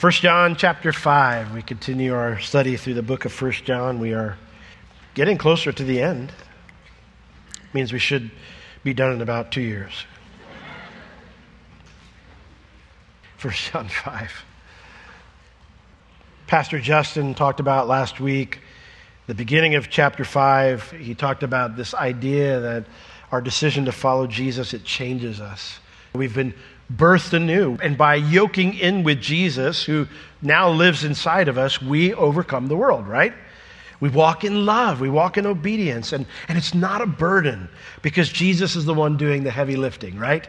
1 John chapter 5. We continue our study through the book of 1 John. We are getting closer to the end. It means we should be done in about two years. 1 John 5. Pastor Justin talked about last week, the beginning of chapter 5. He talked about this idea that our decision to follow Jesus, it changes us. We've been birthed anew. And by yoking in with Jesus, who now lives inside of us, we overcome the world, right? We walk in love, we walk in obedience, and, and it's not a burden because Jesus is the one doing the heavy lifting, right?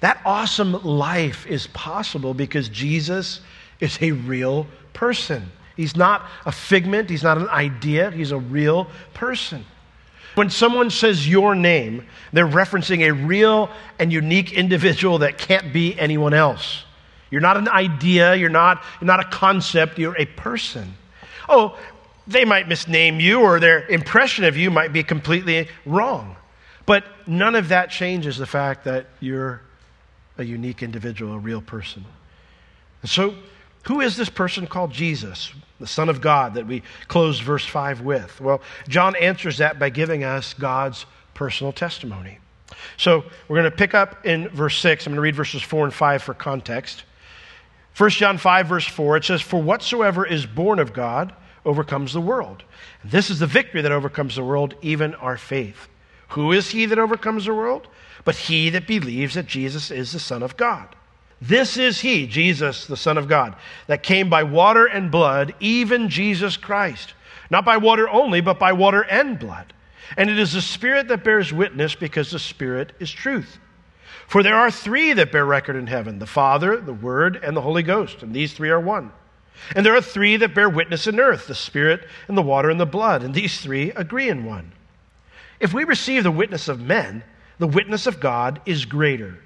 That awesome life is possible because Jesus is a real person. He's not a figment, he's not an idea, he's a real person. When someone says your name, they're referencing a real and unique individual that can't be anyone else. You're not an idea, you're not, you're not a concept, you're a person. Oh, they might misname you or their impression of you might be completely wrong. But none of that changes the fact that you're a unique individual, a real person. And so, who is this person called Jesus, the Son of God, that we closed verse 5 with? Well, John answers that by giving us God's personal testimony. So, we're going to pick up in verse 6. I'm going to read verses 4 and 5 for context. 1 John 5, verse 4, it says, For whatsoever is born of God, overcomes the world. And this is the victory that overcomes the world, even our faith. Who is he that overcomes the world? But he that believes that Jesus is the Son of God. This is he, Jesus, the Son of God, that came by water and blood, even Jesus Christ. Not by water only, but by water and blood. And it is the Spirit that bears witness, because the Spirit is truth. For there are three that bear record in heaven the Father, the Word, and the Holy Ghost, and these three are one. And there are three that bear witness in earth the Spirit, and the water, and the blood, and these three agree in one. If we receive the witness of men, the witness of God is greater.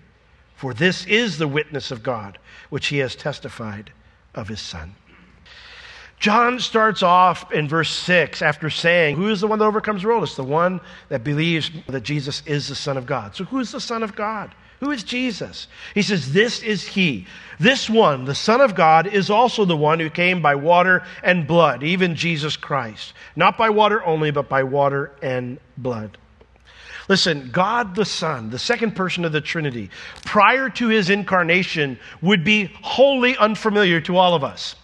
For this is the witness of God, which he has testified of his Son. John starts off in verse 6 after saying, Who is the one that overcomes the world? It's the one that believes that Jesus is the Son of God. So, who is the Son of God? Who is Jesus? He says, This is He. This one, the Son of God, is also the one who came by water and blood, even Jesus Christ. Not by water only, but by water and blood. Listen, God the Son, the second person of the Trinity, prior to his incarnation, would be wholly unfamiliar to all of us.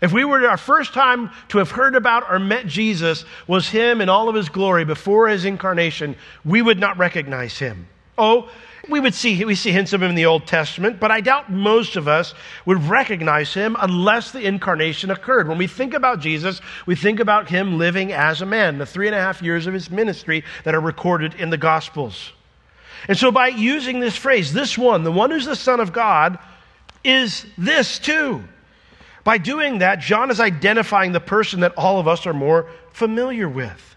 If we were our first time to have heard about or met Jesus was him in all of his glory before his incarnation, we would not recognize him. Oh, we would see, we see hints of him in the Old Testament, but I doubt most of us would recognize him unless the incarnation occurred. When we think about Jesus, we think about him living as a man, the three and a half years of his ministry that are recorded in the Gospels. And so by using this phrase, this one, the one who's the Son of God, is this too. By doing that, John is identifying the person that all of us are more familiar with.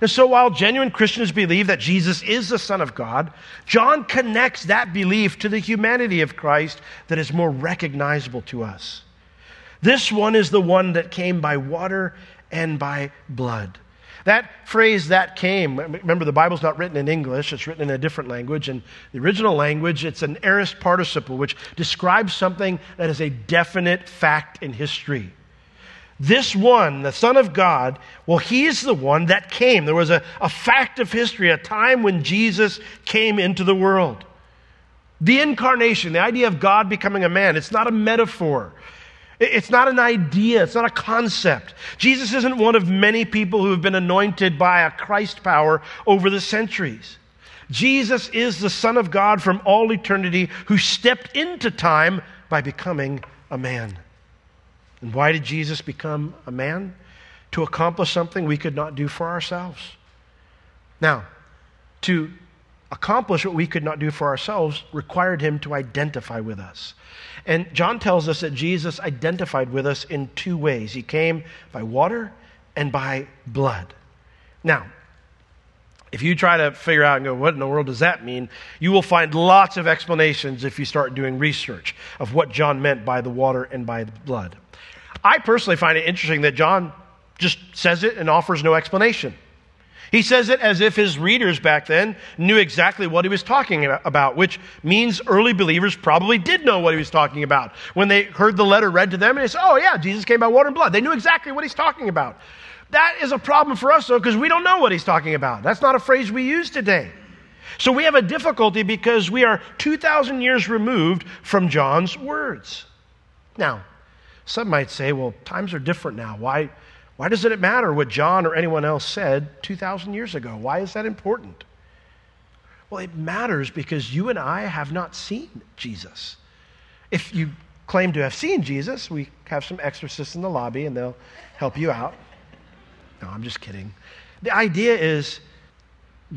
And so, while genuine Christians believe that Jesus is the Son of God, John connects that belief to the humanity of Christ that is more recognizable to us. This one is the one that came by water and by blood. That phrase, that came, remember the Bible's not written in English, it's written in a different language. And the original language, it's an aorist participle, which describes something that is a definite fact in history. This one, the Son of God, well, he is the one that came. There was a, a fact of history, a time when Jesus came into the world. The incarnation, the idea of God becoming a man, it's not a metaphor. It's not an idea. It's not a concept. Jesus isn't one of many people who have been anointed by a Christ power over the centuries. Jesus is the Son of God from all eternity who stepped into time by becoming a man. And why did Jesus become a man? To accomplish something we could not do for ourselves. Now, to accomplish what we could not do for ourselves required him to identify with us. And John tells us that Jesus identified with us in two ways he came by water and by blood. Now, if you try to figure out and go, what in the world does that mean? You will find lots of explanations if you start doing research of what John meant by the water and by the blood. I personally find it interesting that John just says it and offers no explanation. He says it as if his readers back then knew exactly what he was talking about, which means early believers probably did know what he was talking about. When they heard the letter read to them, and they said, Oh, yeah, Jesus came by water and blood. They knew exactly what he's talking about. That is a problem for us, though, because we don't know what he's talking about. That's not a phrase we use today. So we have a difficulty because we are 2,000 years removed from John's words. Now, some might say, well, times are different now. Why, why does it matter what John or anyone else said 2,000 years ago? Why is that important? Well, it matters because you and I have not seen Jesus. If you claim to have seen Jesus, we have some exorcists in the lobby and they'll help you out. No, I'm just kidding. The idea is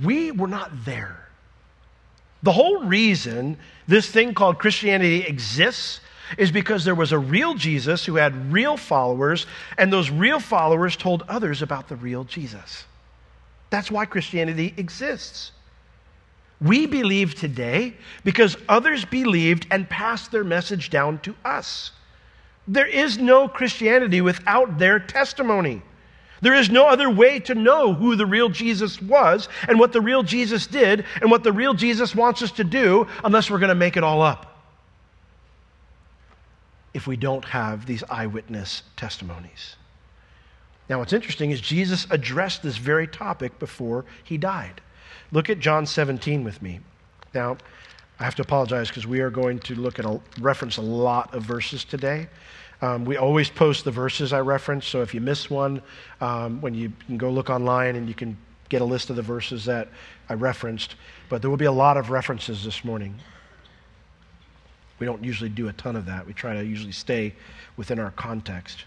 we were not there. The whole reason this thing called Christianity exists is because there was a real Jesus who had real followers, and those real followers told others about the real Jesus. That's why Christianity exists. We believe today because others believed and passed their message down to us. There is no Christianity without their testimony. There is no other way to know who the real Jesus was and what the real Jesus did and what the real Jesus wants us to do unless we're going to make it all up. If we don't have these eyewitness testimonies. Now, what's interesting is Jesus addressed this very topic before he died. Look at John 17 with me. Now, I have to apologize because we are going to look at a reference a lot of verses today. Um, we always post the verses I reference, so if you miss one, um, when you, can go look online and you can get a list of the verses that I referenced. But there will be a lot of references this morning. We don't usually do a ton of that. We try to usually stay within our context.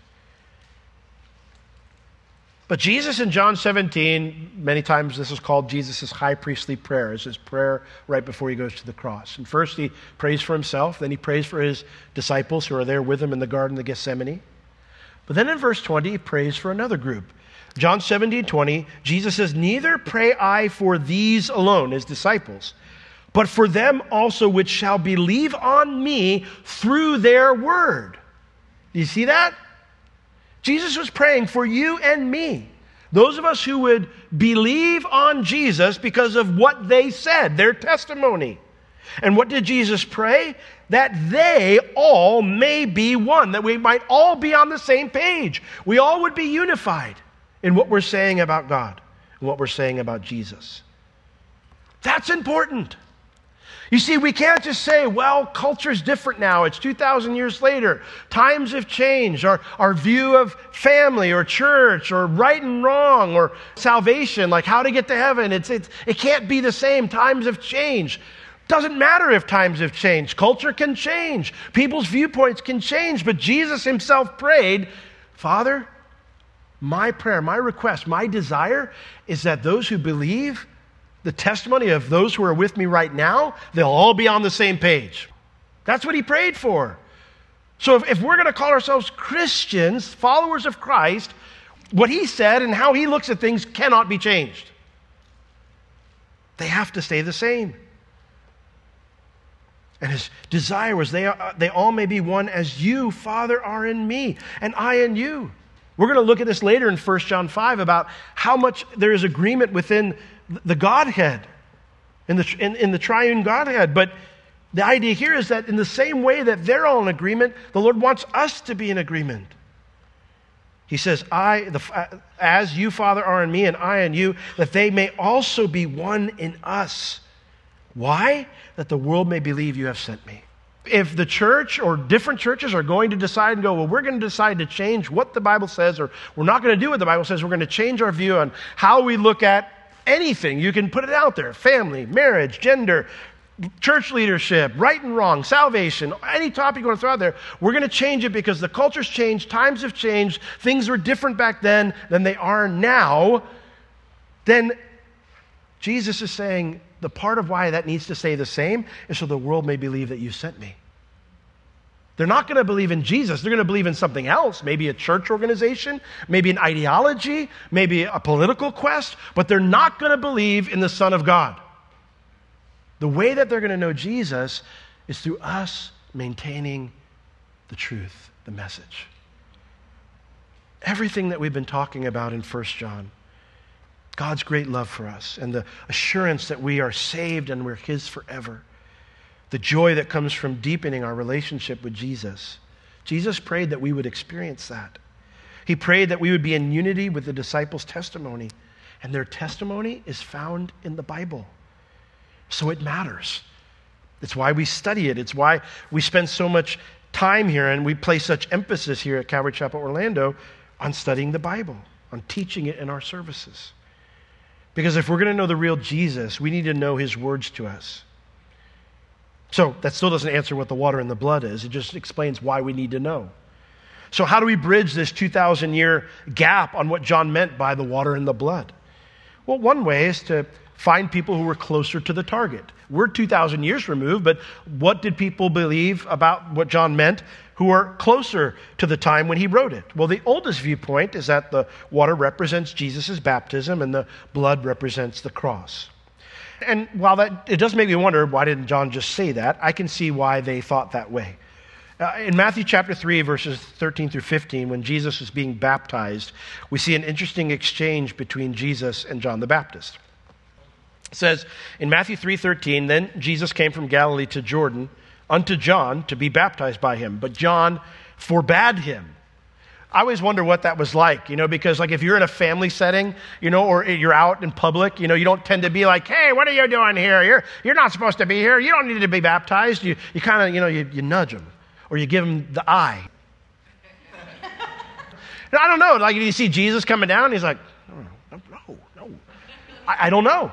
But Jesus in John 17, many times this is called Jesus' high priestly prayer. It's his prayer right before he goes to the cross. And first he prays for himself, then he prays for his disciples who are there with him in the Garden of Gethsemane. But then in verse 20, he prays for another group. John 17, 20, Jesus says, Neither pray I for these alone, his disciples, but for them also which shall believe on me through their word. Do you see that? Jesus was praying for you and me. Those of us who would believe on Jesus because of what they said, their testimony. And what did Jesus pray? That they all may be one, that we might all be on the same page. We all would be unified in what we're saying about God and what we're saying about Jesus. That's important. You see, we can't just say, well, culture's different now. It's 2,000 years later. Times have changed. Our, our view of family or church or right and wrong or salvation, like how to get to heaven, it's, it's, it can't be the same. Times have changed. Doesn't matter if times have changed. Culture can change. People's viewpoints can change. But Jesus himself prayed, Father, my prayer, my request, my desire is that those who believe the testimony of those who are with me right now, they'll all be on the same page. That's what he prayed for. So if, if we're going to call ourselves Christians, followers of Christ, what he said and how he looks at things cannot be changed. They have to stay the same. And his desire was they, are, they all may be one as you, Father, are in me, and I in you. We're going to look at this later in 1 John 5 about how much there is agreement within the Godhead, in the, in, in the triune Godhead. But the idea here is that in the same way that they're all in agreement, the Lord wants us to be in agreement. He says, I, the, uh, as you, Father, are in me, and I in you, that they may also be one in us. Why? That the world may believe you have sent me. If the church or different churches are going to decide and go, well, we're going to decide to change what the Bible says, or we're not going to do what the Bible says, we're going to change our view on how we look at anything. You can put it out there family, marriage, gender, church leadership, right and wrong, salvation, any topic you want to throw out there. We're going to change it because the culture's changed, times have changed, things were different back then than they are now. Then Jesus is saying the part of why that needs to stay the same is so the world may believe that you sent me. They're not going to believe in Jesus. They're going to believe in something else, maybe a church organization, maybe an ideology, maybe a political quest, but they're not going to believe in the Son of God. The way that they're going to know Jesus is through us maintaining the truth, the message. Everything that we've been talking about in 1 John God's great love for us and the assurance that we are saved and we're His forever. The joy that comes from deepening our relationship with Jesus. Jesus prayed that we would experience that. He prayed that we would be in unity with the disciples' testimony, and their testimony is found in the Bible. So it matters. It's why we study it. It's why we spend so much time here and we place such emphasis here at Calvary Chapel Orlando on studying the Bible, on teaching it in our services. Because if we're going to know the real Jesus, we need to know his words to us. So that still doesn't answer what the water and the blood is, it just explains why we need to know. So, how do we bridge this 2,000 year gap on what John meant by the water and the blood? Well, one way is to find people who were closer to the target. We're 2,000 years removed, but what did people believe about what John meant who are closer to the time when he wrote it? Well, the oldest viewpoint is that the water represents Jesus' baptism and the blood represents the cross. And while that, it does make me wonder why didn't John just say that, I can see why they thought that way. Uh, in Matthew chapter 3, verses 13 through 15, when Jesus is being baptized, we see an interesting exchange between Jesus and John the Baptist. It says in Matthew 3:13, then Jesus came from Galilee to Jordan unto John to be baptized by him, but John forbade him. I always wonder what that was like, you know, because like if you're in a family setting, you know, or you're out in public, you know, you don't tend to be like, hey, what are you doing here? You're, you're not supposed to be here. You don't need to be baptized. You, you kind of, you know, you, you nudge them or you give them the eye. I don't know, like you see Jesus coming down, he's like, no, no, no. I, I don't know.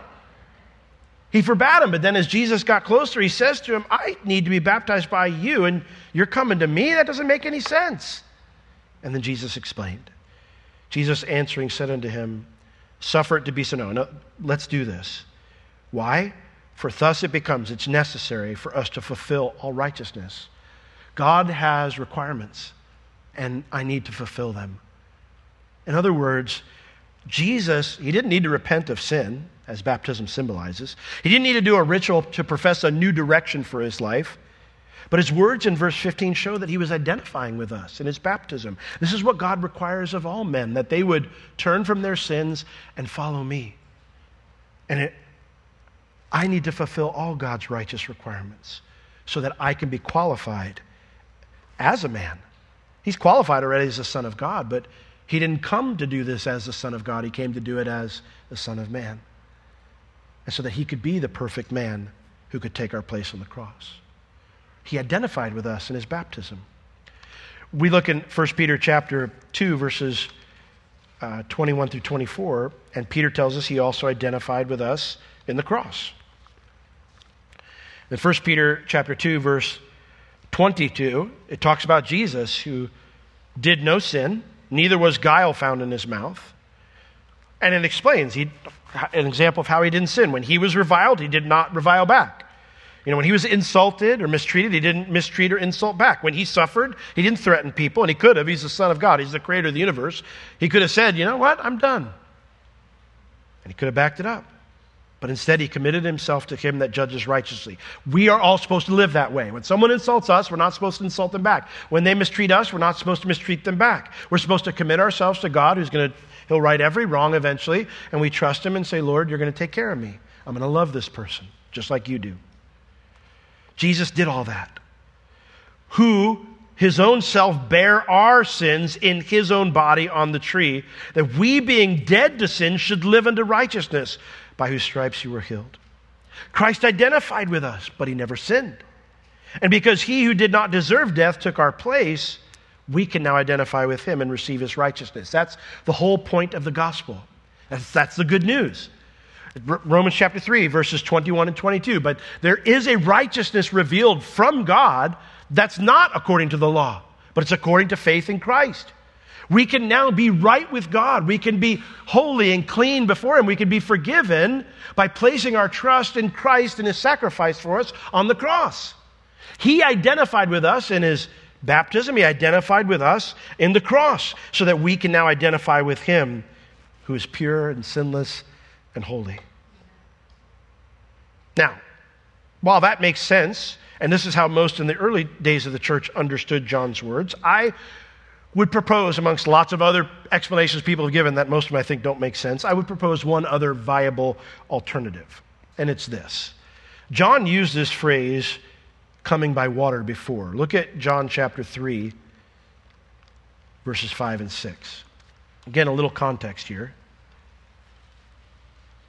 He forbade him, but then as Jesus got closer, he says to him, I need to be baptized by you, and you're coming to me? That doesn't make any sense. And then Jesus explained. Jesus answering said unto him, Suffer it to be so. No, no, let's do this. Why? For thus it becomes, it's necessary for us to fulfill all righteousness. God has requirements, and I need to fulfill them. In other words, Jesus, he didn't need to repent of sin as baptism symbolizes. He didn't need to do a ritual to profess a new direction for his life. But his words in verse 15 show that he was identifying with us in his baptism. This is what God requires of all men, that they would turn from their sins and follow me. And it, I need to fulfill all God's righteous requirements so that I can be qualified as a man. He's qualified already as a son of God, but he didn't come to do this as the son of God. He came to do it as the son of man and so that he could be the perfect man who could take our place on the cross. He identified with us in his baptism. We look in 1 Peter chapter 2, verses uh, 21 through 24, and Peter tells us he also identified with us in the cross. In 1 Peter chapter 2, verse 22, it talks about Jesus who did no sin, neither was guile found in his mouth. And it explains he an example of how he didn't sin. When he was reviled, he did not revile back. You know, when he was insulted or mistreated, he didn't mistreat or insult back. When he suffered, he didn't threaten people, and he could have. He's the Son of God, he's the creator of the universe. He could have said, You know what? I'm done. And he could have backed it up. But instead, he committed himself to him that judges righteously. We are all supposed to live that way. When someone insults us, we're not supposed to insult them back. When they mistreat us, we're not supposed to mistreat them back. We're supposed to commit ourselves to God, who's going to He'll right every wrong eventually, and we trust Him and say, Lord, you're going to take care of me. I'm going to love this person, just like you do. Jesus did all that. Who his own self bare our sins in his own body on the tree, that we, being dead to sin, should live unto righteousness, by whose stripes you were healed. Christ identified with us, but he never sinned. And because he who did not deserve death took our place, we can now identify with him and receive his righteousness. That's the whole point of the gospel. That's, that's the good news. Romans chapter 3, verses 21 and 22. But there is a righteousness revealed from God that's not according to the law, but it's according to faith in Christ. We can now be right with God. We can be holy and clean before Him. We can be forgiven by placing our trust in Christ and His sacrifice for us on the cross. He identified with us in His baptism, he identified with us in the cross so that we can now identify with him who is pure and sinless and holy. Now, while that makes sense, and this is how most in the early days of the church understood John's words, I would propose, amongst lots of other explanations people have given that most of them I think don't make sense, I would propose one other viable alternative. And it's this John used this phrase, coming by water, before. Look at John chapter 3, verses 5 and 6. Again, a little context here.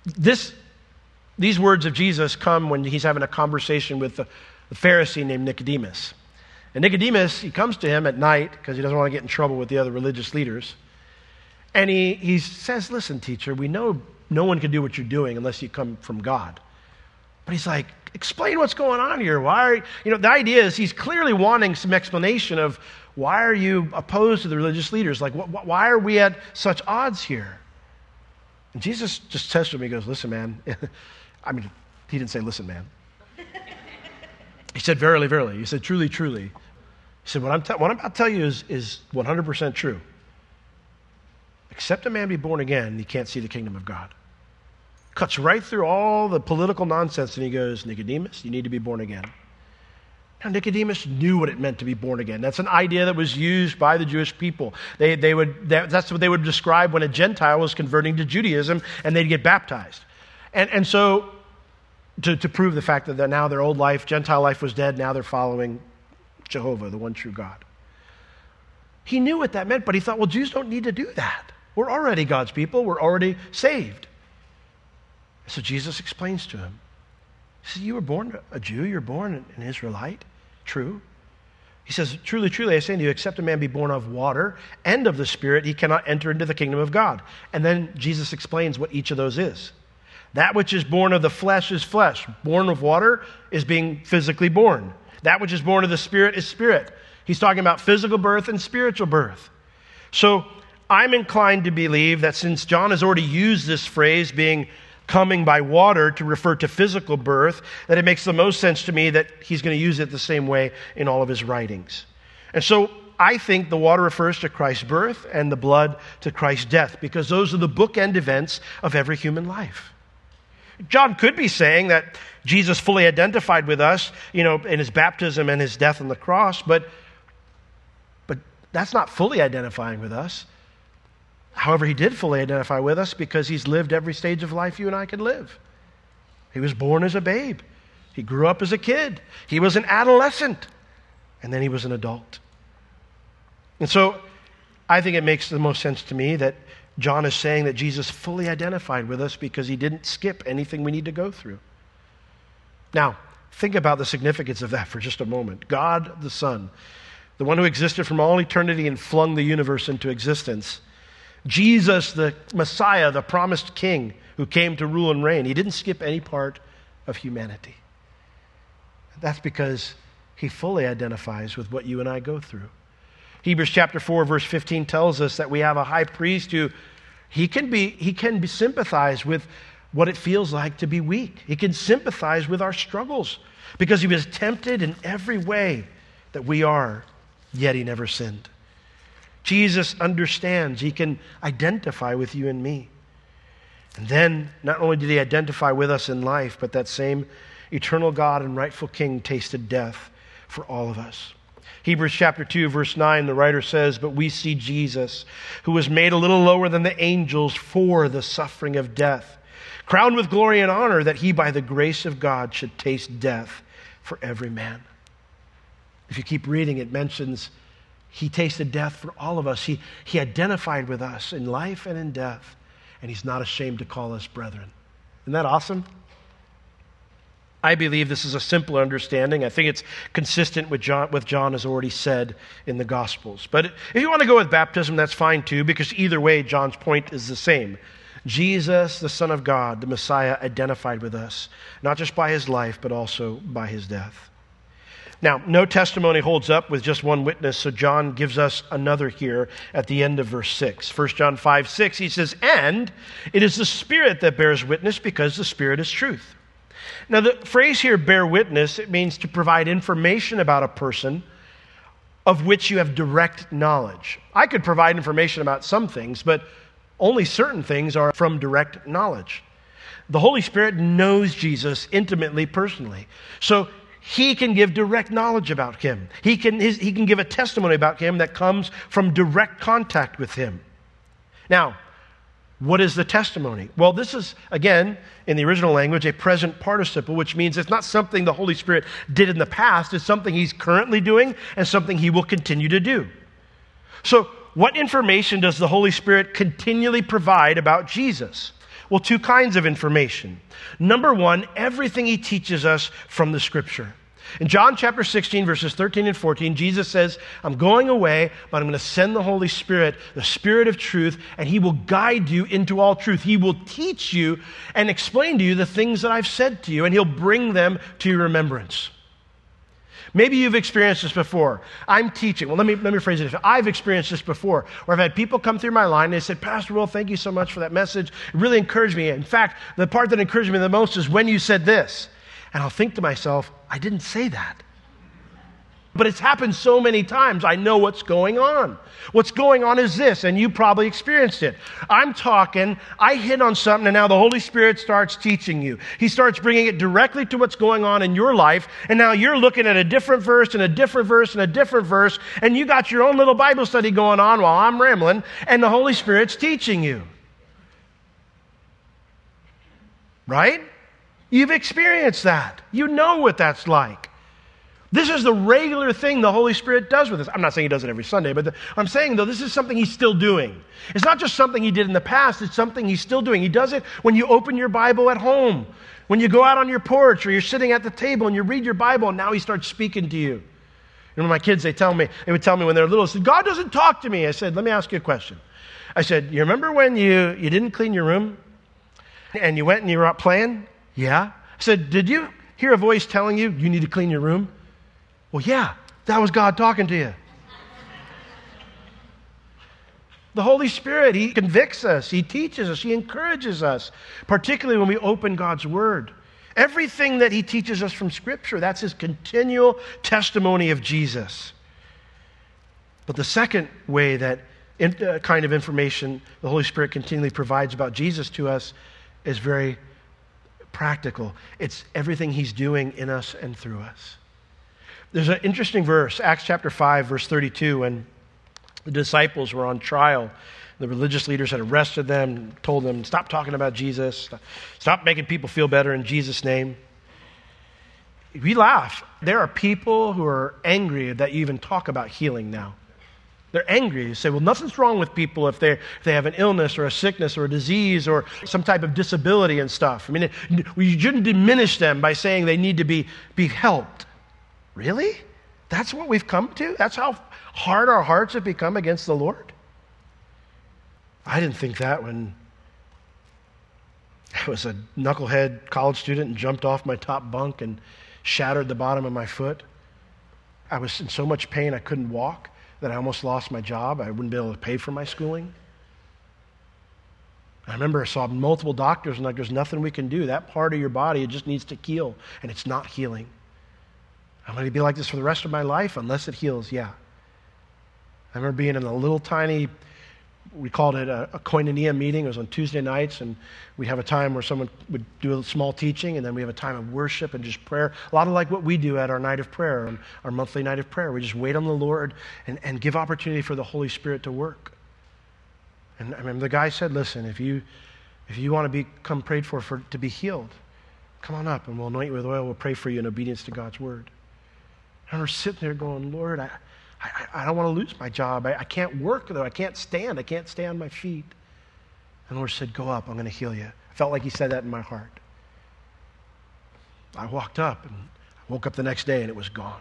This, these words of Jesus come when he's having a conversation with the, the Pharisee named Nicodemus. And Nicodemus, he comes to him at night because he doesn't want to get in trouble with the other religious leaders. And he, he says, Listen, teacher, we know no one can do what you're doing unless you come from God. But he's like, Explain what's going on here. Why are, you you know, the idea is he's clearly wanting some explanation of why are you opposed to the religious leaders? Like, wh- why are we at such odds here? And Jesus just to him, He goes, Listen, man. I mean, he didn't say, Listen, man. He said, Verily, verily. He said, Truly, truly. He said, What I'm, what I'm about to tell you is, is 100% true. Except a man be born again, he can't see the kingdom of God. Cuts right through all the political nonsense, and he goes, Nicodemus, you need to be born again. Now, Nicodemus knew what it meant to be born again. That's an idea that was used by the Jewish people. They, they would, that's what they would describe when a Gentile was converting to Judaism and they'd get baptized. And, and so, to, to prove the fact that now their old life, Gentile life, was dead, now they're following Jehovah, the one true God. He knew what that meant, but he thought, well, Jews don't need to do that. We're already God's people, we're already saved. So Jesus explains to him. Says, You were born a Jew, you're born an Israelite. True. He says, Truly, truly, I say to you, except a man be born of water and of the Spirit, he cannot enter into the kingdom of God. And then Jesus explains what each of those is. That which is born of the flesh is flesh. Born of water is being physically born. That which is born of the Spirit is spirit. He's talking about physical birth and spiritual birth. So I'm inclined to believe that since John has already used this phrase, being coming by water, to refer to physical birth, that it makes the most sense to me that he's going to use it the same way in all of his writings. And so I think the water refers to Christ's birth and the blood to Christ's death, because those are the bookend events of every human life. John could be saying that Jesus fully identified with us, you know, in his baptism and his death on the cross, but, but that's not fully identifying with us. However, he did fully identify with us because he's lived every stage of life you and I could live. He was born as a babe, he grew up as a kid, he was an adolescent, and then he was an adult. And so I think it makes the most sense to me that John is saying that Jesus fully identified with us because he didn't skip anything we need to go through. Now, think about the significance of that for just a moment. God the Son, the one who existed from all eternity and flung the universe into existence. Jesus, the Messiah, the promised King who came to rule and reign. He didn't skip any part of humanity. That's because he fully identifies with what you and I go through. Hebrews chapter 4 verse 15 tells us that we have a high priest who he can be he can be sympathize with what it feels like to be weak. He can sympathize with our struggles because he was tempted in every way that we are, yet he never sinned. Jesus understands. He can identify with you and me. And then, not only did he identify with us in life, but that same eternal God and rightful King tasted death for all of us. Hebrews chapter 2, verse 9, the writer says, But we see Jesus, who was made a little lower than the angels for the suffering of death crowned with glory and honor, that he, by the grace of God, should taste death for every man. If you keep reading, it mentions he tasted death for all of us. He, he identified with us in life and in death, and he's not ashamed to call us brethren. Isn't that awesome? I believe this is a simple understanding. I think it's consistent with John, with John has already said in the Gospels. But if you want to go with baptism, that's fine too, because either way, John's point is the same. Jesus, the Son of God, the Messiah, identified with us, not just by his life, but also by his death. Now, no testimony holds up with just one witness, so John gives us another here at the end of verse 6. 1 John 5 6, he says, And it is the Spirit that bears witness because the Spirit is truth. Now, the phrase here, bear witness, it means to provide information about a person of which you have direct knowledge. I could provide information about some things, but only certain things are from direct knowledge. The Holy Spirit knows Jesus intimately, personally. So he can give direct knowledge about him. He can, his, he can give a testimony about him that comes from direct contact with him. Now, what is the testimony? Well, this is, again, in the original language, a present participle, which means it's not something the Holy Spirit did in the past, it's something He's currently doing and something He will continue to do. So, what information does the Holy Spirit continually provide about Jesus? Well, two kinds of information. Number one, everything He teaches us from the Scripture. In John chapter 16, verses 13 and 14, Jesus says, I'm going away, but I'm going to send the Holy Spirit, the Spirit of truth, and He will guide you into all truth. He will teach you and explain to you the things that I've said to you, and He'll bring them to your remembrance. Maybe you've experienced this before. I'm teaching. Well, let me, let me phrase it. I've experienced this before, where I've had people come through my line and they said, Pastor Will, thank you so much for that message. It really encouraged me. In fact, the part that encouraged me the most is when you said this. And I'll think to myself, I didn't say that. But it's happened so many times, I know what's going on. What's going on is this, and you probably experienced it. I'm talking, I hit on something, and now the Holy Spirit starts teaching you. He starts bringing it directly to what's going on in your life, and now you're looking at a different verse, and a different verse, and a different verse, and you got your own little Bible study going on while I'm rambling, and the Holy Spirit's teaching you. Right? You've experienced that. You know what that's like. This is the regular thing the Holy Spirit does with us. I'm not saying He does it every Sunday, but the, I'm saying, though, this is something He's still doing. It's not just something He did in the past, it's something He's still doing. He does it when you open your Bible at home, when you go out on your porch, or you're sitting at the table and you read your Bible, and now He starts speaking to you. You know, my kids, they tell me, they would tell me when they're little, said, God doesn't talk to me. I said, let me ask you a question. I said, you remember when you, you didn't clean your room and you went and you were out playing? Yeah. I said, Did you hear a voice telling you you need to clean your room? Well, yeah, that was God talking to you. The Holy Spirit, He convicts us, He teaches us, He encourages us, particularly when we open God's Word. Everything that He teaches us from Scripture, that's His continual testimony of Jesus. But the second way that in, uh, kind of information the Holy Spirit continually provides about Jesus to us is very practical. It's everything He's doing in us and through us. There's an interesting verse, Acts chapter 5, verse 32, when the disciples were on trial. The religious leaders had arrested them, told them, stop talking about Jesus, stop making people feel better in Jesus' name. We laugh. There are people who are angry that you even talk about healing now. They're angry. They say, well, nothing's wrong with people if, if they have an illness or a sickness or a disease or some type of disability and stuff. I mean, you shouldn't diminish them by saying they need to be, be helped. Really? That's what we've come to? That's how hard our hearts have become against the Lord? I didn't think that when I was a knucklehead college student and jumped off my top bunk and shattered the bottom of my foot. I was in so much pain I couldn't walk that I almost lost my job. I wouldn't be able to pay for my schooling. I remember I saw multiple doctors and like, there's nothing we can do. That part of your body, it just needs to heal, and it's not healing. I'm going to be like this for the rest of my life unless it heals. Yeah. I remember being in a little tiny, we called it a, a koinonia meeting. It was on Tuesday nights, and we'd have a time where someone would do a small teaching, and then we have a time of worship and just prayer. A lot of like what we do at our night of prayer, and our monthly night of prayer. We just wait on the Lord and, and give opportunity for the Holy Spirit to work. And I remember the guy said, Listen, if you, if you want to become prayed for, for to be healed, come on up, and we'll anoint you with oil. We'll pray for you in obedience to God's word. And we're sitting there going, Lord, I, I, I don't want to lose my job. I, I can't work, though. I can't stand. I can't stay on my feet. And the Lord said, Go up. I'm going to heal you. I felt like He said that in my heart. I walked up and I woke up the next day and it was gone.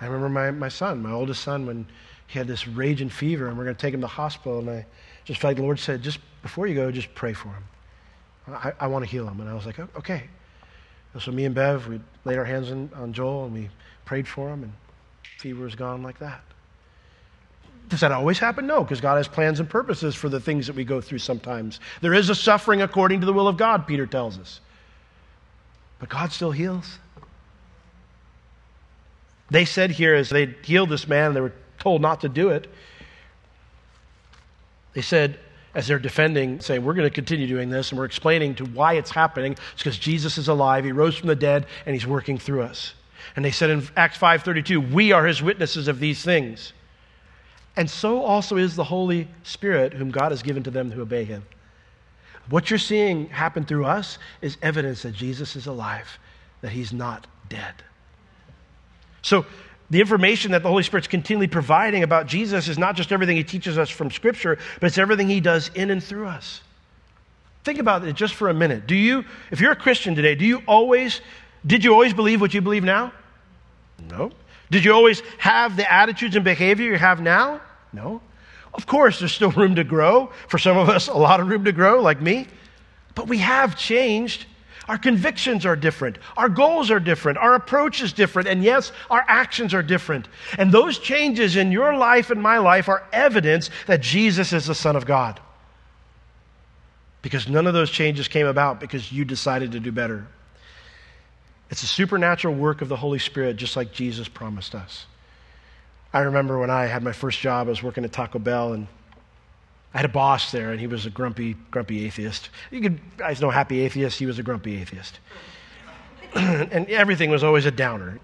I remember my, my son, my oldest son, when he had this raging fever and we're going to take him to the hospital. And I just felt like the Lord said, just before you go, just pray for him. I, I want to heal him. And I was like, okay. So me and Bev, we laid our hands on, on Joel and we prayed for him. And fever is gone like that. Does that always happen? No, because God has plans and purposes for the things that we go through sometimes. There is a suffering according to the will of God, Peter tells us. But God still heals. They said here, as they healed this man, they were told not to do it. They said, as they're defending, saying, We're going to continue doing this, and we're explaining to why it's happening. It's because Jesus is alive, he rose from the dead, and he's working through us. And they said in Acts 5:32, "We are his witnesses of these things." And so also is the Holy Spirit, whom God has given to them who obey him. What you're seeing happen through us is evidence that Jesus is alive, that he's not dead. So, the information that the Holy Spirit's continually providing about Jesus is not just everything he teaches us from Scripture, but it's everything he does in and through us. Think about it just for a minute. Do you, if you're a Christian today, do you always, did you always believe what you believe now? No. Did you always have the attitudes and behavior you have now? No. Of course, there's still room to grow. For some of us, a lot of room to grow, like me. But we have changed. Our convictions are different. Our goals are different. Our approach is different. And yes, our actions are different. And those changes in your life and my life are evidence that Jesus is the Son of God. Because none of those changes came about because you decided to do better. It's a supernatural work of the Holy Spirit, just like Jesus promised us. I remember when I had my first job, I was working at Taco Bell, and I had a boss there, and he was a grumpy, grumpy atheist. You could guys know happy atheist. He was a grumpy atheist, and everything was always a downer.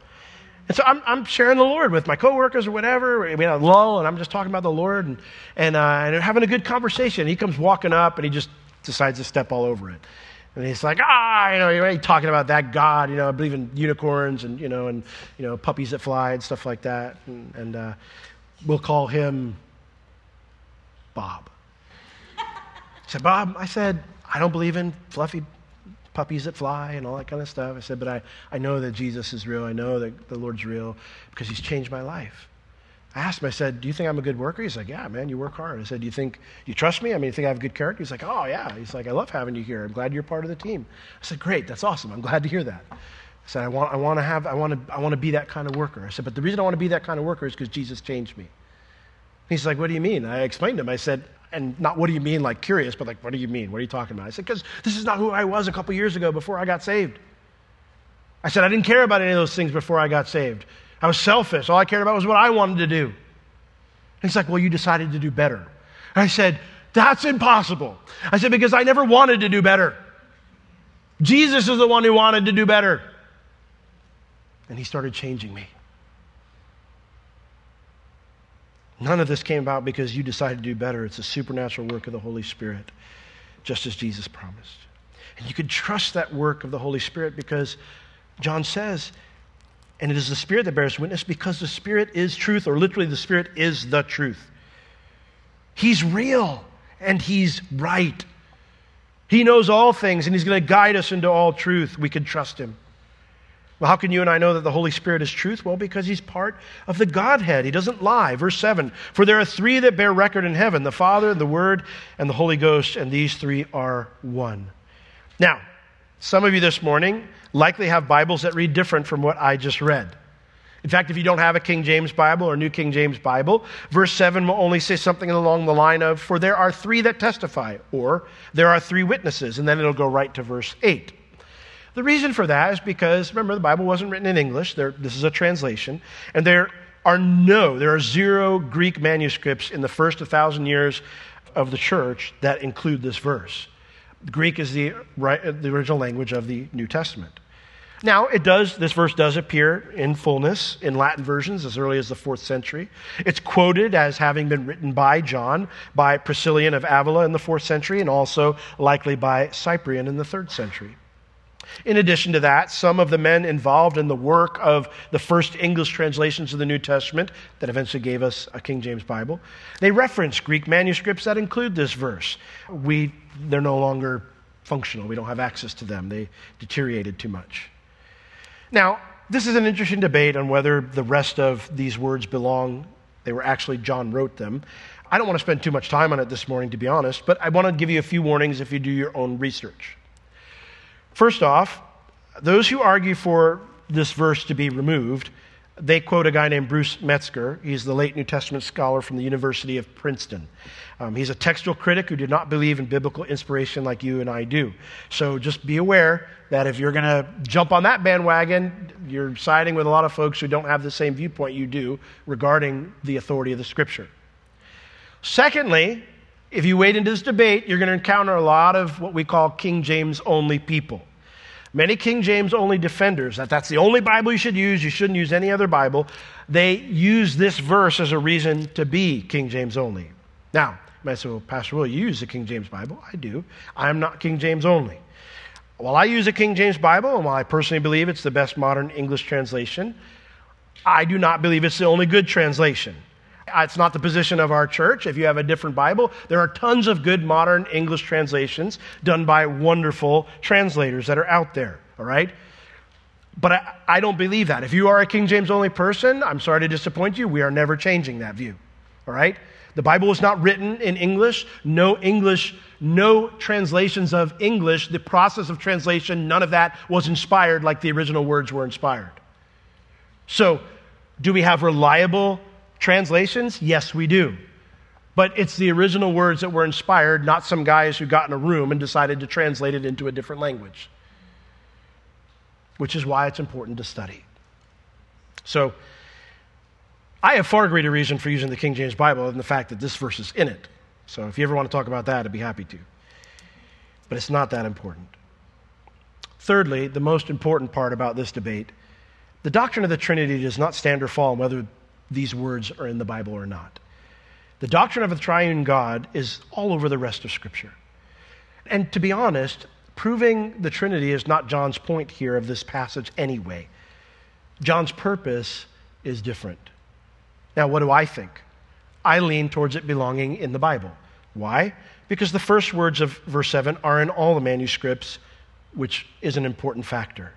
And so I'm, I'm, sharing the Lord with my coworkers or whatever. We had a lull, and I'm just talking about the Lord and, and, uh, and having a good conversation. He comes walking up, and he just decides to step all over it. And he's like, ah, you know, you're talking about that God, you know, I believe in unicorns and, you know, and, you know, puppies that fly and stuff like that. And, and uh, we'll call him Bob. I said, Bob, I said, I don't believe in fluffy puppies that fly and all that kind of stuff. I said, but I, I know that Jesus is real. I know that the Lord's real because he's changed my life. I asked him, I said, Do you think I'm a good worker? He's like, Yeah, man, you work hard. I said, Do you think you trust me? I mean, you think I have a good character? He's like, Oh, yeah. He's like, I love having you here. I'm glad you're part of the team. I said, Great, that's awesome. I'm glad to hear that. I said, I want, I want to have, I want to, I want to be that kind of worker. I said, but the reason I want to be that kind of worker is because Jesus changed me. He's like, what do you mean? I explained to him. I said, and not what do you mean, like curious, but like, what do you mean? What are you talking about? I said, because this is not who I was a couple years ago before I got saved. I said, I didn't care about any of those things before I got saved. I was selfish. All I cared about was what I wanted to do. He's like, Well, you decided to do better. I said, That's impossible. I said, Because I never wanted to do better. Jesus is the one who wanted to do better. And he started changing me. None of this came about because you decided to do better. It's a supernatural work of the Holy Spirit, just as Jesus promised. And you can trust that work of the Holy Spirit because John says and it is the Spirit that bears witness because the Spirit is truth, or literally, the Spirit is the truth. He's real and He's right. He knows all things and He's going to guide us into all truth. We can trust Him. Well, how can you and I know that the Holy Spirit is truth? Well, because He's part of the Godhead. He doesn't lie. Verse 7 For there are three that bear record in heaven the Father, the Word, and the Holy Ghost, and these three are one. Now, some of you this morning likely have Bibles that read different from what I just read. In fact, if you don't have a King James Bible or New King James Bible, verse 7 will only say something along the line of, For there are three that testify, or there are three witnesses, and then it'll go right to verse 8. The reason for that is because, remember, the Bible wasn't written in English. There, this is a translation. And there are no, there are zero Greek manuscripts in the first 1,000 years of the church that include this verse. Greek is the, the original language of the New Testament. Now, it does, this verse does appear in fullness in Latin versions as early as the fourth century. It's quoted as having been written by John, by Priscillian of Avila in the fourth century, and also likely by Cyprian in the third century. In addition to that, some of the men involved in the work of the first English translations of the New Testament that eventually gave us a King James Bible, they reference Greek manuscripts that include this verse. We they're no longer functional. We don't have access to them. They deteriorated too much. Now, this is an interesting debate on whether the rest of these words belong. They were actually, John wrote them. I don't want to spend too much time on it this morning, to be honest, but I want to give you a few warnings if you do your own research. First off, those who argue for this verse to be removed they quote a guy named Bruce Metzger. He's the late New Testament scholar from the University of Princeton. Um, he's a textual critic who did not believe in biblical inspiration like you and I do. So just be aware that if you're going to jump on that bandwagon, you're siding with a lot of folks who don't have the same viewpoint you do regarding the authority of the Scripture. Secondly, if you wade into this debate, you're going to encounter a lot of what we call King James only people. Many King James only defenders, that that's the only Bible you should use, you shouldn't use any other Bible, they use this verse as a reason to be King James only. Now, you might say, well, Pastor Will, you use the King James Bible. I do. I'm not King James only. While I use a King James Bible, and while I personally believe it's the best modern English translation, I do not believe it's the only good translation. Uh, it's not the position of our church. If you have a different Bible, there are tons of good modern English translations done by wonderful translators that are out there, all right? But I, I don't believe that. If you are a King James only person, I'm sorry to disappoint you. We are never changing that view, all right? The Bible was not written in English. No English, no translations of English. The process of translation, none of that was inspired like the original words were inspired. So, do we have reliable translations? Yes, we do. But it's the original words that were inspired, not some guys who got in a room and decided to translate it into a different language. Which is why it's important to study. So, I have far greater reason for using the King James Bible than the fact that this verse is in it. So, if you ever want to talk about that, I'd be happy to. But it's not that important. Thirdly, the most important part about this debate the doctrine of the Trinity does not stand or fall on whether these words are in the Bible or not. The doctrine of the triune God is all over the rest of Scripture. And to be honest, proving the Trinity is not John's point here of this passage anyway. John's purpose is different. Now, what do I think? I lean towards it belonging in the Bible. Why? Because the first words of verse 7 are in all the manuscripts, which is an important factor.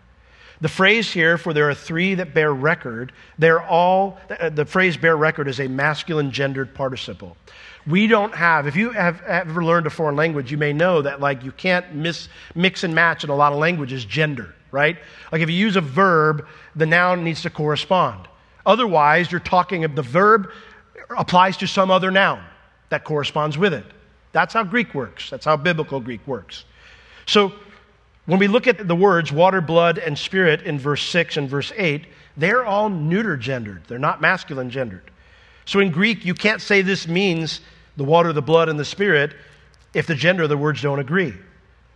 The phrase here, for there are three that bear record, they're all, uh, the phrase bear record is a masculine gendered participle. We don't have, if you have ever learned a foreign language, you may know that like you can't miss, mix and match in a lot of languages gender, right? Like if you use a verb, the noun needs to correspond. Otherwise, you're talking of the verb applies to some other noun that corresponds with it. That's how Greek works. That's how biblical Greek works. So when we look at the words water, blood, and spirit in verse 6 and verse 8, they're all neuter gendered. They're not masculine gendered. So in Greek, you can't say this means the water, the blood, and the spirit if the gender of the words don't agree.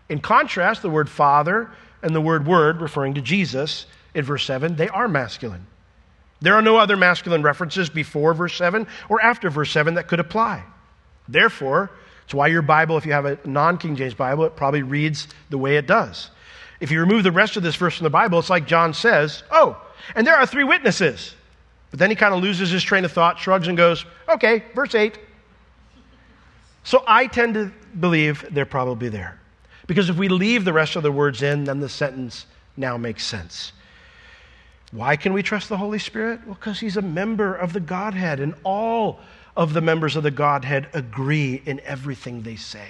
In contrast, the word father and the word word, referring to Jesus in verse 7, they are masculine. There are no other masculine references before verse 7 or after verse 7 that could apply. Therefore, it's why your Bible, if you have a non King James Bible, it probably reads the way it does. If you remove the rest of this verse from the Bible, it's like John says, Oh, and there are three witnesses. But then he kind of loses his train of thought, shrugs, and goes, Okay, verse 8. So I tend to believe they're probably there. Because if we leave the rest of the words in, then the sentence now makes sense. Why can we trust the Holy Spirit? Well, because he's a member of the Godhead, and all of the members of the Godhead agree in everything they say.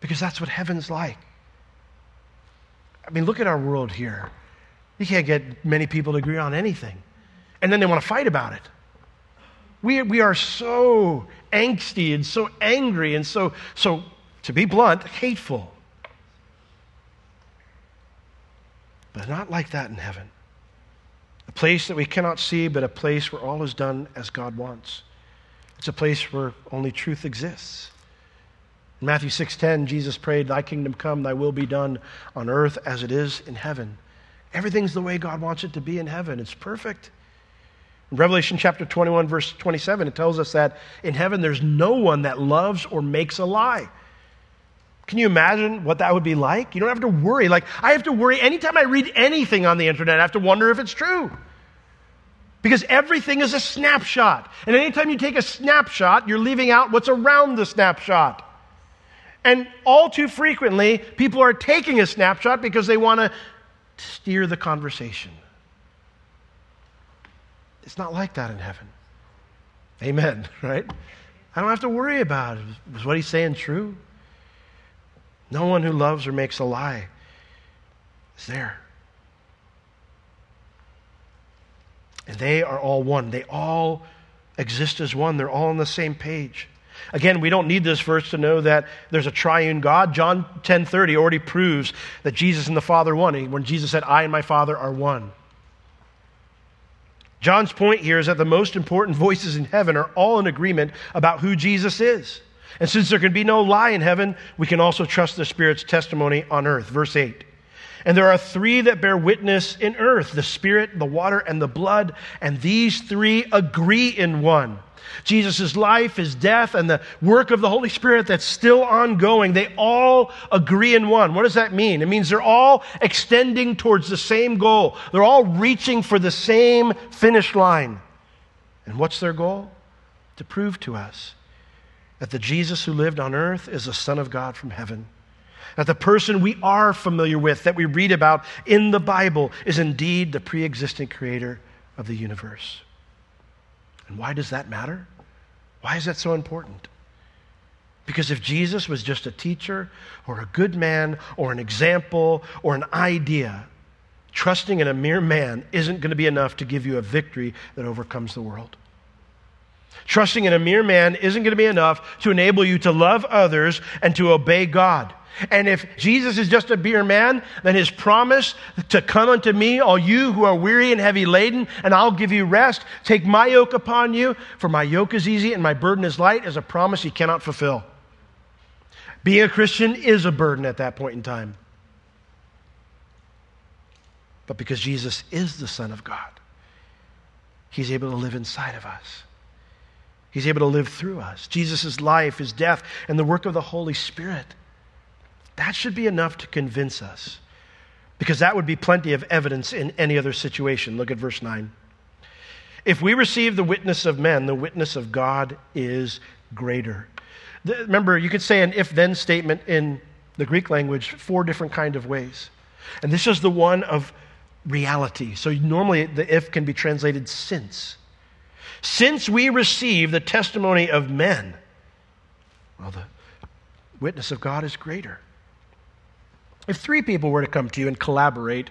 Because that's what heaven's like. I mean, look at our world here. You can't get many people to agree on anything. And then they want to fight about it. We, we are so angsty and so angry and so, so, to be blunt, hateful. But not like that in heaven. A place that we cannot see, but a place where all is done as God wants. It's a place where only truth exists. In Matthew 6:10, Jesus prayed, "Thy kingdom come, thy will be done on earth as it is in heaven." Everything's the way God wants it to be in heaven. It's perfect. In Revelation chapter 21 verse 27, it tells us that in heaven there's no one that loves or makes a lie. Can you imagine what that would be like? You don't have to worry. Like I have to worry anytime I read anything on the internet, I have to wonder if it's true. Because everything is a snapshot. And anytime you take a snapshot, you're leaving out what's around the snapshot. And all too frequently, people are taking a snapshot because they want to steer the conversation. It's not like that in heaven. Amen, right? I don't have to worry about it. Is what he's saying true? No one who loves or makes a lie is there. And they are all one. They all exist as one. They're all on the same page. Again, we don't need this verse to know that there's a triune God. John 10:30 already proves that Jesus and the Father one. When Jesus said, "I and my Father are one." John's point here is that the most important voices in heaven are all in agreement about who Jesus is. And since there can be no lie in heaven, we can also trust the Spirit's testimony on earth. Verse 8. And there are three that bear witness in earth the Spirit, the water, and the blood, and these three agree in one. Jesus' life, his death, and the work of the Holy Spirit that's still ongoing, they all agree in one. What does that mean? It means they're all extending towards the same goal, they're all reaching for the same finish line. And what's their goal? To prove to us that the Jesus who lived on earth is the Son of God from heaven. That the person we are familiar with, that we read about in the Bible, is indeed the pre existing creator of the universe. And why does that matter? Why is that so important? Because if Jesus was just a teacher or a good man or an example or an idea, trusting in a mere man isn't going to be enough to give you a victory that overcomes the world. Trusting in a mere man isn't going to be enough to enable you to love others and to obey God. And if Jesus is just a mere man, then his promise to come unto me, all you who are weary and heavy laden, and I'll give you rest. Take my yoke upon you, for my yoke is easy and my burden is light, is a promise he cannot fulfill. Being a Christian is a burden at that point in time. But because Jesus is the Son of God, he's able to live inside of us. He's able to live through us. Jesus' life, his death, and the work of the Holy Spirit. That should be enough to convince us. Because that would be plenty of evidence in any other situation. Look at verse 9. If we receive the witness of men, the witness of God is greater. Remember, you could say an if then statement in the Greek language four different kind of ways. And this is the one of reality. So normally the if can be translated since. Since we receive the testimony of men, well, the witness of God is greater. If three people were to come to you and collaborate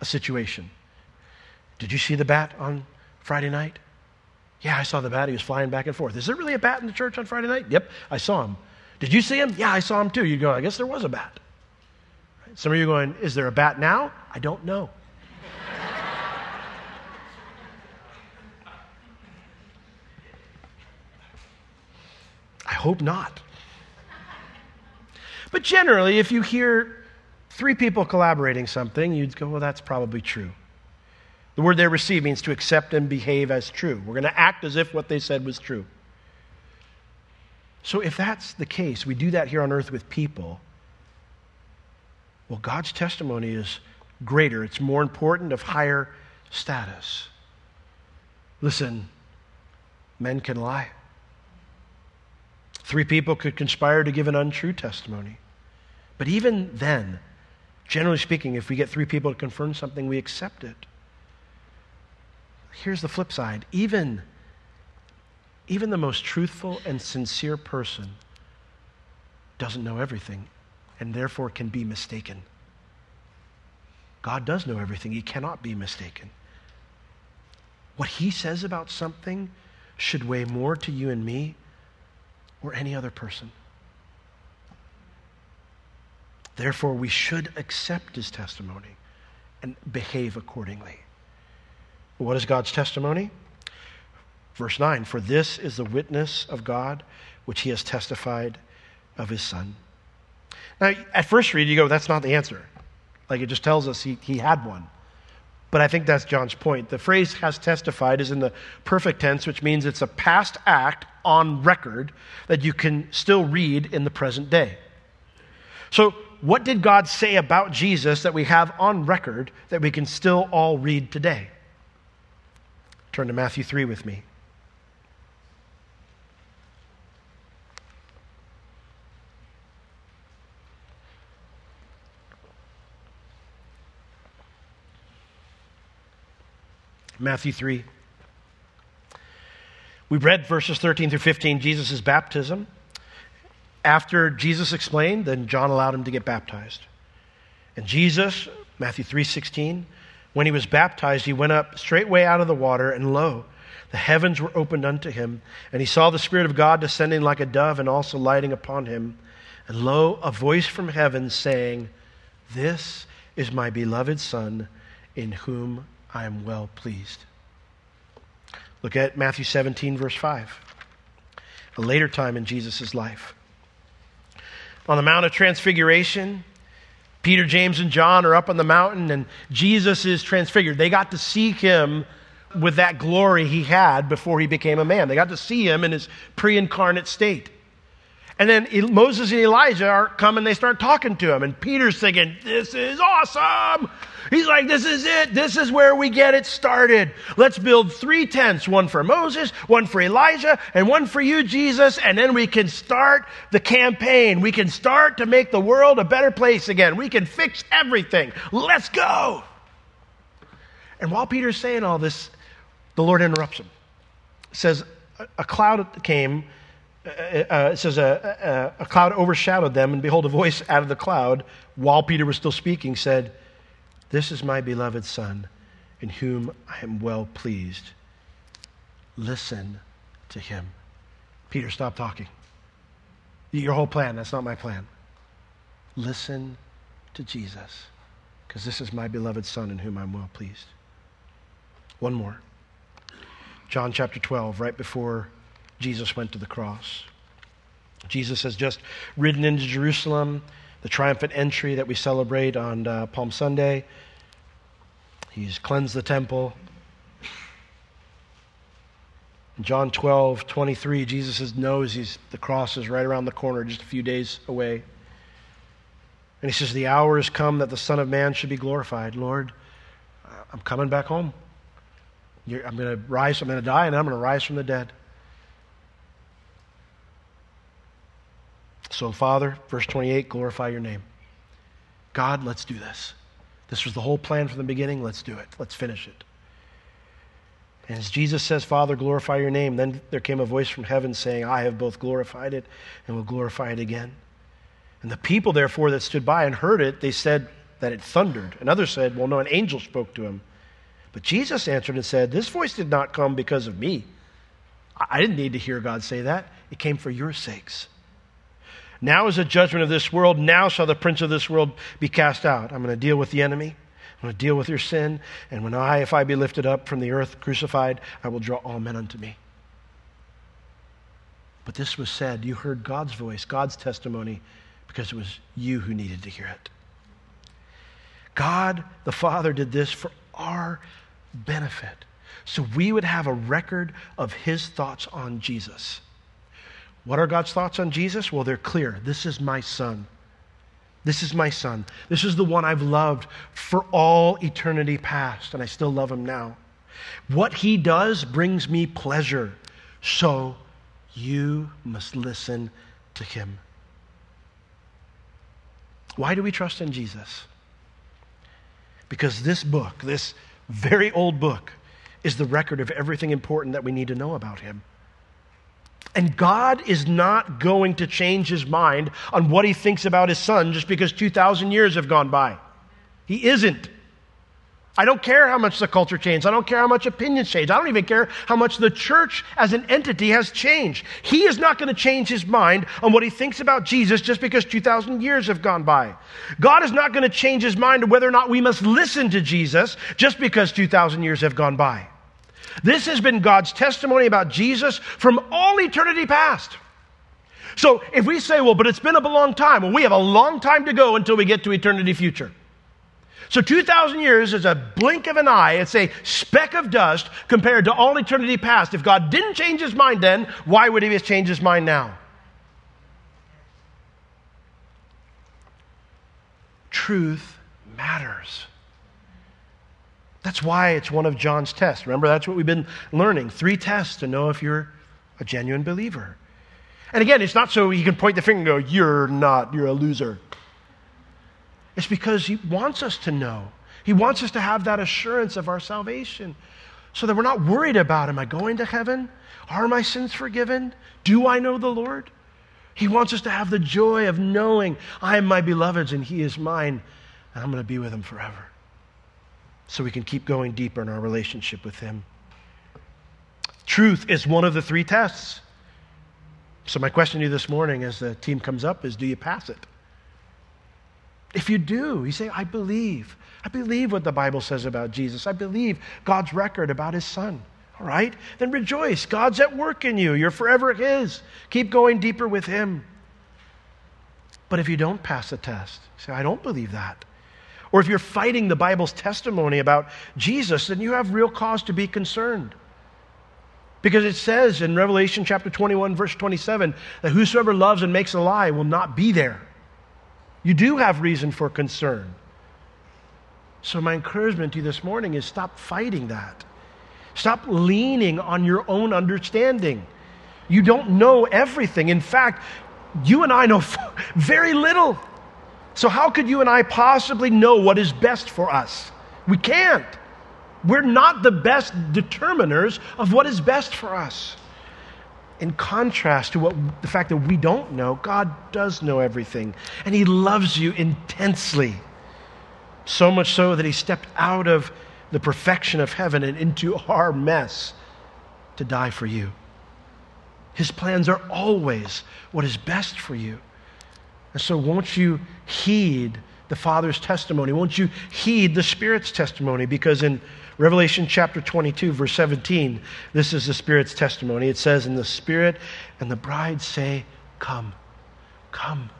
a situation, did you see the bat on Friday night? Yeah, I saw the bat. He was flying back and forth. Is there really a bat in the church on Friday night? Yep, I saw him. Did you see him? Yeah, I saw him too. You'd go, I guess there was a bat. Some of you are going, Is there a bat now? I don't know. I hope not. But generally, if you hear three people collaborating something, you'd go, well, that's probably true. The word they receive means to accept and behave as true. We're going to act as if what they said was true. So, if that's the case, we do that here on earth with people. Well, God's testimony is greater, it's more important, of higher status. Listen, men can lie. Three people could conspire to give an untrue testimony. But even then, generally speaking, if we get three people to confirm something, we accept it. Here's the flip side. Even, even the most truthful and sincere person doesn't know everything and therefore can be mistaken. God does know everything, He cannot be mistaken. What He says about something should weigh more to you and me or any other person. Therefore, we should accept his testimony and behave accordingly. What is God's testimony? Verse 9 For this is the witness of God which he has testified of his Son. Now, at first read, you go, that's not the answer. Like it just tells us he, he had one. But I think that's John's point. The phrase has testified is in the perfect tense, which means it's a past act on record that you can still read in the present day. So, what did God say about Jesus that we have on record that we can still all read today? Turn to Matthew 3 with me. Matthew 3. We read verses 13 through 15, Jesus' baptism. After Jesus explained, then John allowed him to get baptized. And Jesus, Matthew 3:16, when he was baptized, he went up straightway out of the water, and lo, the heavens were opened unto him, and he saw the Spirit of God descending like a dove and also lighting upon him. And lo, a voice from heaven saying, This is my beloved Son, in whom I am well pleased. Look at Matthew 17, verse 5. a later time in Jesus' life. On the Mount of Transfiguration, Peter, James, and John are up on the mountain, and Jesus is transfigured. They got to see him with that glory he had before he became a man. They got to see him in his pre incarnate state. And then Moses and Elijah are coming, they start talking to him. And Peter's thinking, This is awesome. He's like, This is it. This is where we get it started. Let's build three tents one for Moses, one for Elijah, and one for you, Jesus. And then we can start the campaign. We can start to make the world a better place again. We can fix everything. Let's go. And while Peter's saying all this, the Lord interrupts him. says, A cloud came uh, uh, it says, a, a, a cloud overshadowed them, and behold, a voice out of the cloud, while Peter was still speaking, said, This is my beloved Son, in whom I am well pleased. Listen to him. Peter, stop talking. Your whole plan, that's not my plan. Listen to Jesus, because this is my beloved Son, in whom I'm well pleased. One more. John chapter 12, right before Jesus went to the cross. Jesus has just ridden into Jerusalem, the triumphant entry that we celebrate on uh, Palm Sunday. He's cleansed the temple. In John 12, 23, Jesus knows he's, the cross is right around the corner, just a few days away. And he says, The hour has come that the Son of Man should be glorified. Lord, I'm coming back home. You're, I'm going to rise, I'm going to die, and I'm going to rise from the dead. So, Father, verse 28, glorify your name. God, let's do this. This was the whole plan from the beginning. Let's do it. Let's finish it. And as Jesus says, Father, glorify your name, then there came a voice from heaven saying, I have both glorified it and will glorify it again. And the people, therefore, that stood by and heard it, they said that it thundered. And others said, Well, no, an angel spoke to him. But Jesus answered and said, This voice did not come because of me. I didn't need to hear God say that. It came for your sakes. Now is the judgment of this world. Now shall the prince of this world be cast out. I'm going to deal with the enemy. I'm going to deal with your sin. And when I, if I be lifted up from the earth, crucified, I will draw all men unto me. But this was said. You heard God's voice, God's testimony, because it was you who needed to hear it. God the Father did this for our benefit. So we would have a record of his thoughts on Jesus. What are God's thoughts on Jesus? Well, they're clear. This is my son. This is my son. This is the one I've loved for all eternity past, and I still love him now. What he does brings me pleasure. So you must listen to him. Why do we trust in Jesus? Because this book, this very old book, is the record of everything important that we need to know about him. And God is not going to change his mind on what he thinks about his son just because 2,000 years have gone by. He isn't. I don't care how much the culture changed. I don't care how much opinions change. I don't even care how much the church as an entity has changed. He is not going to change his mind on what he thinks about Jesus just because 2,000 years have gone by. God is not going to change his mind on whether or not we must listen to Jesus just because 2,000 years have gone by. This has been God's testimony about Jesus from all eternity past. So if we say, well, but it's been a long time, well, we have a long time to go until we get to eternity future. So 2,000 years is a blink of an eye. It's a speck of dust compared to all eternity past. If God didn't change his mind then, why would he have changed his mind now? Truth matters. That's why it's one of John's tests. Remember, that's what we've been learning. Three tests to know if you're a genuine believer. And again, it's not so you can point the finger and go, You're not, you're a loser. It's because he wants us to know. He wants us to have that assurance of our salvation so that we're not worried about Am I going to heaven? Are my sins forgiven? Do I know the Lord? He wants us to have the joy of knowing I am my beloved's and he is mine, and I'm going to be with him forever so we can keep going deeper in our relationship with Him. Truth is one of the three tests. So, my question to you this morning as the team comes up is do you pass it? If you do, you say, I believe. I believe what the Bible says about Jesus. I believe God's record about His Son. All right? Then rejoice. God's at work in you. You're forever His. Keep going deeper with Him. But if you don't pass the test, say, I don't believe that. Or if you're fighting the Bible's testimony about Jesus, then you have real cause to be concerned. Because it says in Revelation chapter 21, verse 27, that whosoever loves and makes a lie will not be there. You do have reason for concern. So, my encouragement to you this morning is stop fighting that. Stop leaning on your own understanding. You don't know everything. In fact, you and I know very little. So, how could you and I possibly know what is best for us? We can't. We're not the best determiners of what is best for us. In contrast to what, the fact that we don't know, God does know everything, and He loves you intensely. So much so that He stepped out of the perfection of heaven and into our mess to die for you. His plans are always what is best for you. And so, won't you heed the Father's testimony? Won't you heed the Spirit's testimony? Because in Revelation chapter 22, verse 17, this is the Spirit's testimony. It says, And the Spirit and the bride say, Come, come.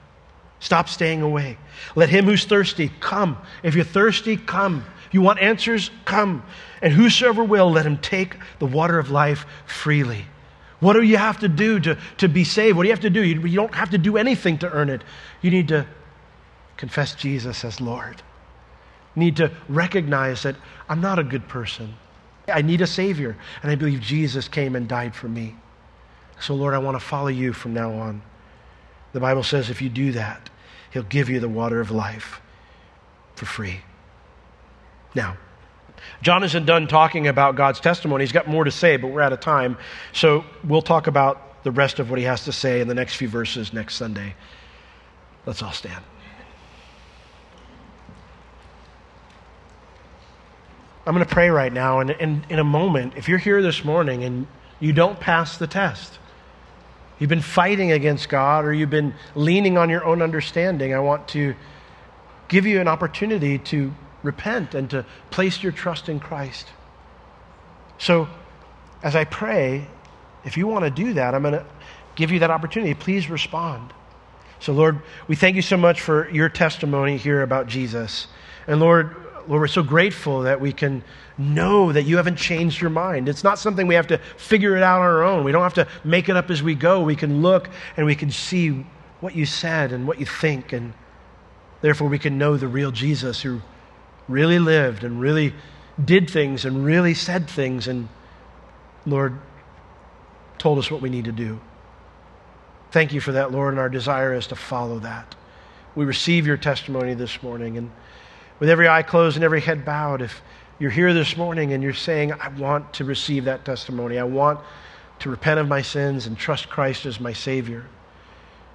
Stop staying away. Let him who's thirsty come. If you're thirsty, come. If you want answers, come. And whosoever will, let him take the water of life freely. What do you have to do to, to be saved? What do you have to do? You, you don't have to do anything to earn it. You need to confess Jesus as Lord. You need to recognize that I'm not a good person. I need a Savior, and I believe Jesus came and died for me. So, Lord, I want to follow you from now on. The Bible says if you do that, He'll give you the water of life for free. Now, John isn't done talking about God's testimony. He's got more to say, but we're out of time. So we'll talk about the rest of what he has to say in the next few verses next Sunday. Let's all stand. I'm going to pray right now, and in, in a moment, if you're here this morning and you don't pass the test, you've been fighting against God or you've been leaning on your own understanding, I want to give you an opportunity to repent and to place your trust in Christ. So, as I pray, if you want to do that, I'm going to give you that opportunity. Please respond. So, Lord, we thank you so much for your testimony here about Jesus. And Lord, Lord, we're so grateful that we can know that you haven't changed your mind. It's not something we have to figure it out on our own. We don't have to make it up as we go. We can look and we can see what you said and what you think. And therefore, we can know the real Jesus who really lived and really did things and really said things and, Lord, told us what we need to do. Thank you for that, Lord, and our desire is to follow that. We receive your testimony this morning. And with every eye closed and every head bowed, if you're here this morning and you're saying, I want to receive that testimony, I want to repent of my sins and trust Christ as my Savior,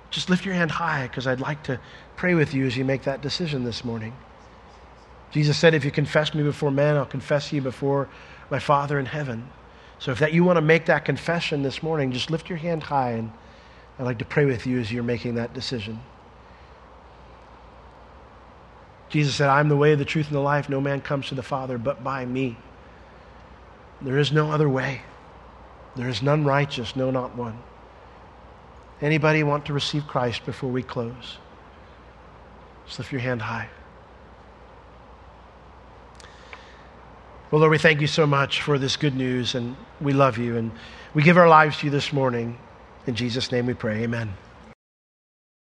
just lift your hand high because I'd like to pray with you as you make that decision this morning. Jesus said, If you confess me before men, I'll confess you before my Father in heaven. So if that you want to make that confession this morning, just lift your hand high and I'd like to pray with you as you're making that decision. Jesus said, I'm the way, the truth, and the life. No man comes to the Father but by me. There is no other way. There is none righteous, no, not one. Anybody want to receive Christ before we close? Just lift your hand high. Well, Lord, we thank you so much for this good news, and we love you, and we give our lives to you this morning. In Jesus' name we pray. Amen.